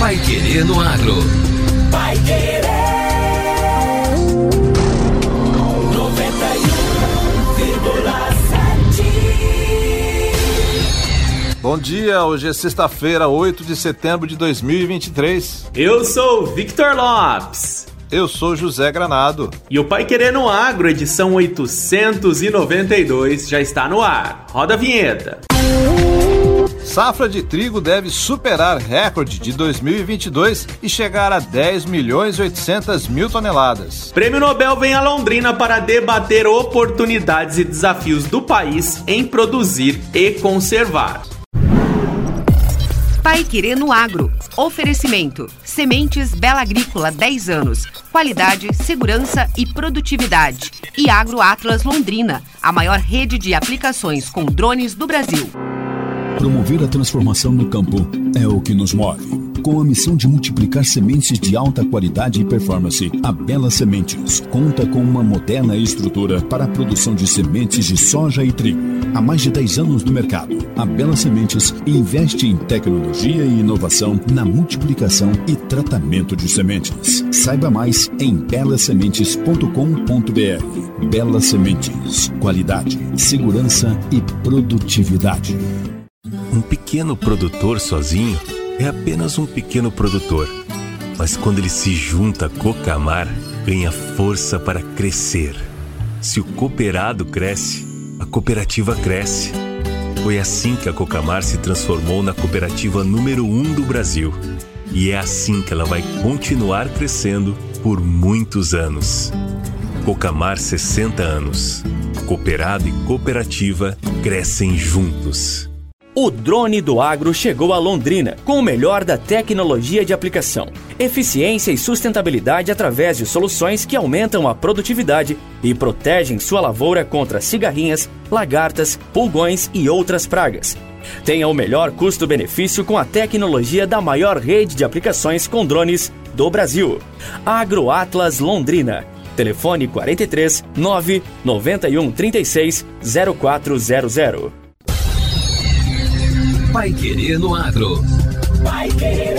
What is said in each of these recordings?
Pai Querer no Agro. Pai Querer. 91,7. Bom dia, hoje é sexta-feira, 8 de setembro de 2023. Eu sou Victor Lopes. Eu sou José Granado. E o Pai Querer no Agro, edição 892, já está no ar. Roda a vinheta. Safra de trigo deve superar recorde de 2022 e chegar a 10 milhões e 800 mil toneladas. Prêmio Nobel vem a Londrina para debater oportunidades e desafios do país em produzir e conservar. Pai Querer no Agro. Oferecimento. Sementes Bela Agrícola 10 anos. Qualidade, segurança e produtividade. E Agro Atlas Londrina, a maior rede de aplicações com drones do Brasil. Promover a transformação no campo é o que nos move. Com a missão de multiplicar sementes de alta qualidade e performance, a Bela Sementes conta com uma moderna estrutura para a produção de sementes de soja e trigo. Há mais de 10 anos no mercado, a Bela Sementes investe em tecnologia e inovação na multiplicação e tratamento de sementes. Saiba mais em belasementes.com.br. Bela Sementes, qualidade, segurança e produtividade. Um pequeno produtor sozinho é apenas um pequeno produtor. Mas quando ele se junta a Cocamar, ganha força para crescer. Se o cooperado cresce, a cooperativa cresce. Foi assim que a Cocamar se transformou na cooperativa número um do Brasil. E é assim que ela vai continuar crescendo por muitos anos. Cocamar 60 anos. Cooperado e cooperativa crescem juntos. O drone do agro chegou a Londrina com o melhor da tecnologia de aplicação, eficiência e sustentabilidade através de soluções que aumentam a produtividade e protegem sua lavoura contra cigarrinhas, lagartas, pulgões e outras pragas. Tenha o melhor custo-benefício com a tecnologia da maior rede de aplicações com drones do Brasil. Agro Atlas Londrina. Telefone 43 9 91 36 0400. Pai Querer no Agro. Pai Querer.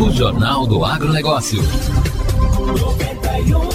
O Jornal do Agronegócio. 91,7.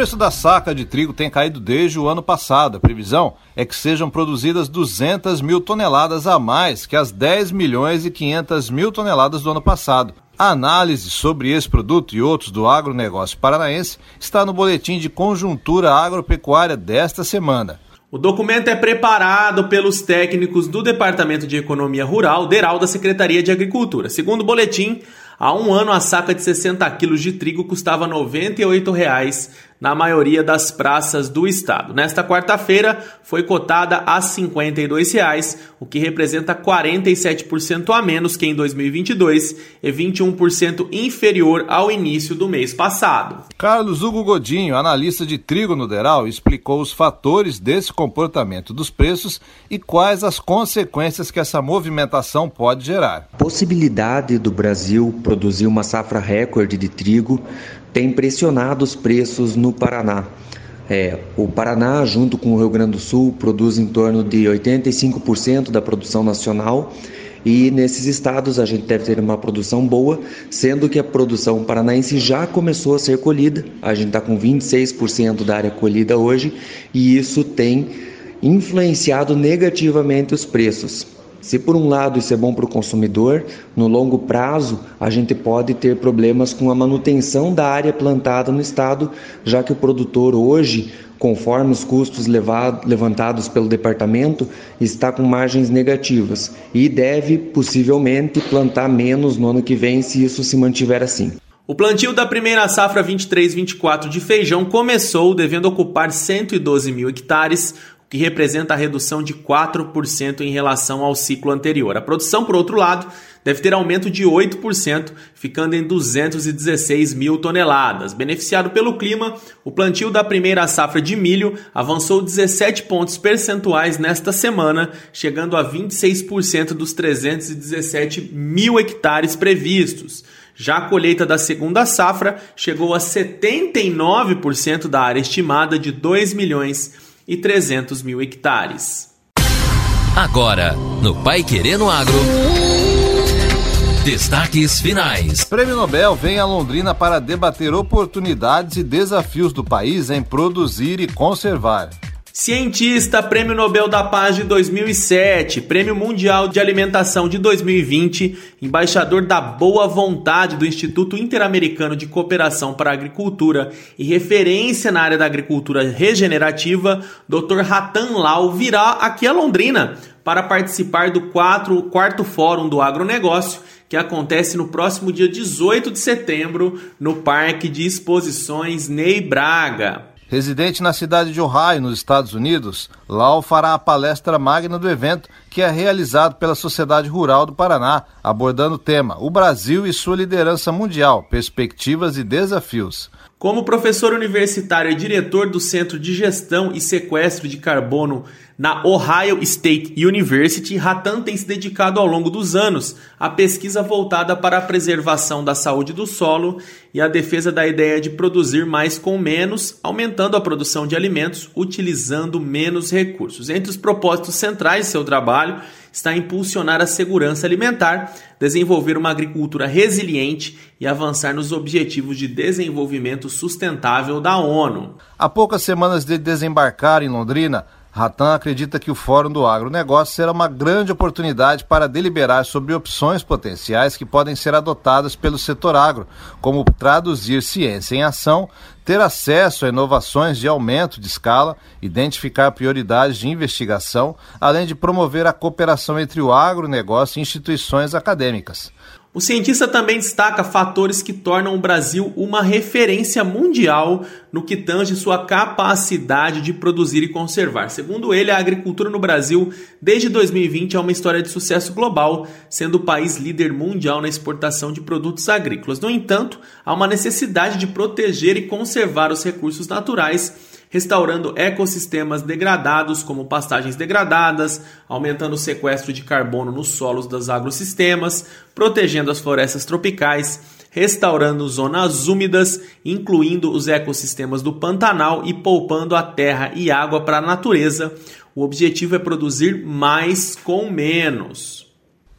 Preço da saca de trigo tem caído desde o ano passado. A previsão é que sejam produzidas 200 mil toneladas a mais que as 10 milhões e 500 mil toneladas do ano passado. A análise sobre esse produto e outros do agronegócio paranaense está no boletim de conjuntura agropecuária desta semana. O documento é preparado pelos técnicos do Departamento de Economia Rural, DERAL, da Secretaria de Agricultura. Segundo o boletim, há um ano a saca de 60 quilos de trigo custava R$ 98,00 na maioria das praças do estado. Nesta quarta-feira foi cotada a R$ 52,00, o que representa 47% a menos que em 2022 e 21% inferior ao início do mês passado. Carlos Hugo Godinho, analista de trigo no Deral, explicou os fatores desse comportamento dos preços e quais as consequências que essa movimentação pode gerar. Possibilidade do Brasil produzir uma safra recorde de trigo tem pressionado os preços no Paraná. É, o Paraná, junto com o Rio Grande do Sul, produz em torno de 85% da produção nacional e nesses estados a gente deve ter uma produção boa, sendo que a produção paranaense já começou a ser colhida. A gente está com 26% da área colhida hoje e isso tem influenciado negativamente os preços. Se por um lado isso é bom para o consumidor, no longo prazo a gente pode ter problemas com a manutenção da área plantada no estado, já que o produtor hoje, conforme os custos levado, levantados pelo departamento, está com margens negativas e deve possivelmente plantar menos no ano que vem se isso se mantiver assim. O plantio da primeira safra 23-24 de feijão começou devendo ocupar 112 mil hectares, que representa a redução de 4% em relação ao ciclo anterior. A produção, por outro lado, deve ter aumento de 8%, ficando em 216 mil toneladas. Beneficiado pelo clima, o plantio da primeira safra de milho avançou 17 pontos percentuais nesta semana, chegando a 26% dos 317 mil hectares previstos. Já a colheita da segunda safra chegou a 79% da área estimada de 2 milhões e 300 mil hectares. Agora, no Pai Querendo Agro. Destaques finais. Prêmio Nobel vem a Londrina para debater oportunidades e desafios do país em produzir e conservar. Cientista, Prêmio Nobel da Paz de 2007, Prêmio Mundial de Alimentação de 2020, embaixador da boa vontade do Instituto Interamericano de Cooperação para a Agricultura e referência na área da agricultura regenerativa, Dr. Ratan Lau virá aqui a Londrina para participar do quatro, quarto Fórum do Agronegócio, que acontece no próximo dia 18 de setembro no Parque de Exposições Ney Braga. Residente na cidade de Ohio, nos Estados Unidos, Lau fará a palestra magna do evento, que é realizado pela Sociedade Rural do Paraná, abordando o tema O Brasil e sua liderança mundial, perspectivas e desafios. Como professor universitário e diretor do Centro de Gestão e Sequestro de Carbono na Ohio State University, Ratan tem se dedicado ao longo dos anos à pesquisa voltada para a preservação da saúde do solo e a defesa da ideia de produzir mais com menos, aumentando a produção de alimentos utilizando menos recursos. Entre os propósitos centrais de seu trabalho está impulsionar a segurança alimentar, desenvolver uma agricultura resiliente e avançar nos objetivos de desenvolvimento sustentável da ONU. Há poucas semanas de desembarcar em Londrina, Ratan acredita que o Fórum do Agronegócio será uma grande oportunidade para deliberar sobre opções potenciais que podem ser adotadas pelo setor agro, como traduzir ciência em ação, ter acesso a inovações de aumento de escala, identificar prioridades de investigação, além de promover a cooperação entre o agronegócio e instituições acadêmicas. O cientista também destaca fatores que tornam o Brasil uma referência mundial no que tange sua capacidade de produzir e conservar. Segundo ele, a agricultura no Brasil, desde 2020, é uma história de sucesso global, sendo o país líder mundial na exportação de produtos agrícolas. No entanto, há uma necessidade de proteger e conservar os recursos naturais restaurando ecossistemas degradados, como pastagens degradadas, aumentando o sequestro de carbono nos solos dos agrossistemas, protegendo as florestas tropicais, restaurando zonas úmidas, incluindo os ecossistemas do Pantanal e poupando a terra e água para a natureza. O objetivo é produzir mais com menos.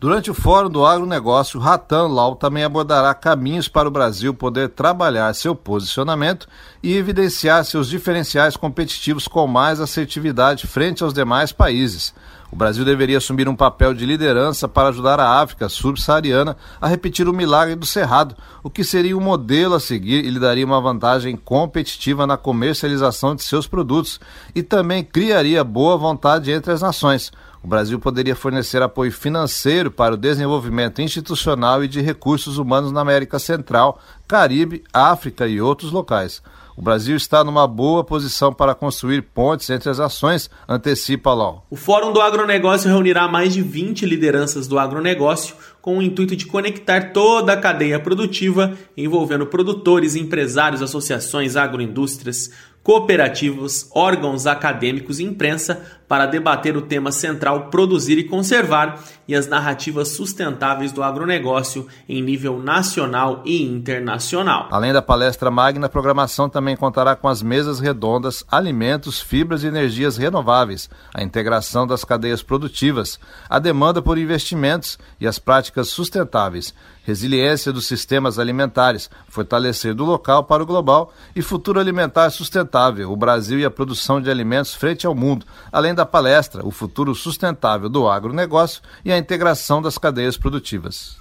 Durante o Fórum do Agronegócio, Ratan Lau também abordará caminhos para o Brasil poder trabalhar seu posicionamento e evidenciar seus diferenciais competitivos com mais assertividade frente aos demais países. O Brasil deveria assumir um papel de liderança para ajudar a África subsaariana a repetir o milagre do Cerrado, o que seria um modelo a seguir e lhe daria uma vantagem competitiva na comercialização de seus produtos e também criaria boa vontade entre as nações o Brasil poderia fornecer apoio financeiro para o desenvolvimento institucional e de recursos humanos na América Central, Caribe, África e outros locais. O Brasil está numa boa posição para construir pontes entre as ações, antecipa LOL. O Fórum do Agronegócio reunirá mais de 20 lideranças do agronegócio com o intuito de conectar toda a cadeia produtiva, envolvendo produtores, empresários, associações, agroindústrias, cooperativos, órgãos acadêmicos e imprensa para debater o tema central produzir e conservar e as narrativas sustentáveis do agronegócio em nível nacional e internacional. Além da palestra magna, a programação também contará com as mesas redondas, alimentos, fibras e energias renováveis, a integração das cadeias produtivas, a demanda por investimentos e as práticas sustentáveis, resiliência dos sistemas alimentares, fortalecer do local para o global e futuro alimentar sustentável, o Brasil e a produção de alimentos frente ao mundo, além da palestra O Futuro Sustentável do Agronegócio e a integração das cadeias produtivas.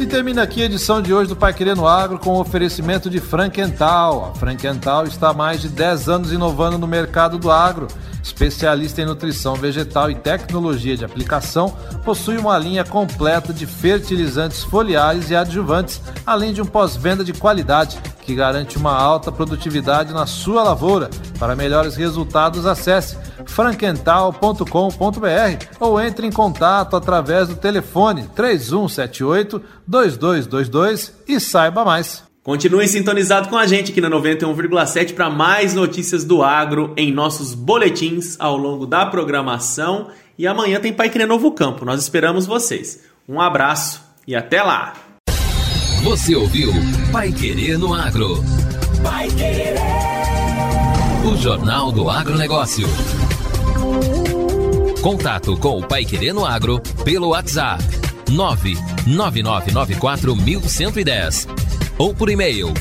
E termina aqui a edição de hoje do Pai Querendo Agro com o oferecimento de Frankenthal. A Frankenthal está há mais de 10 anos inovando no mercado do agro Especialista em nutrição vegetal e tecnologia de aplicação, possui uma linha completa de fertilizantes foliares e adjuvantes, além de um pós-venda de qualidade que garante uma alta produtividade na sua lavoura. Para melhores resultados, acesse frankental.com.br ou entre em contato através do telefone 3178 2222 e saiba mais. Continue sintonizado com a gente aqui na 91,7 para mais notícias do agro em nossos boletins ao longo da programação. E amanhã tem Pai Querer Novo Campo. Nós esperamos vocês. Um abraço e até lá! Você ouviu Pai Querer no Agro. Pai Querer. O Jornal do Agronegócio. Contato com o Pai Querendo Agro pelo WhatsApp 999941110 ou por e-mail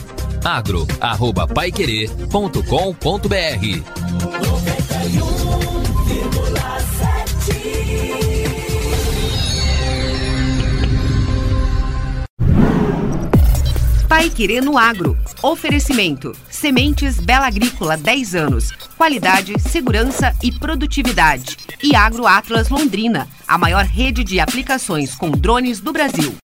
agro@paiquerer.com.br. Pai Querer no Agro. Oferecimento. Sementes Bela Agrícola 10 anos. Qualidade, segurança e produtividade. E Agro Atlas Londrina, a maior rede de aplicações com drones do Brasil.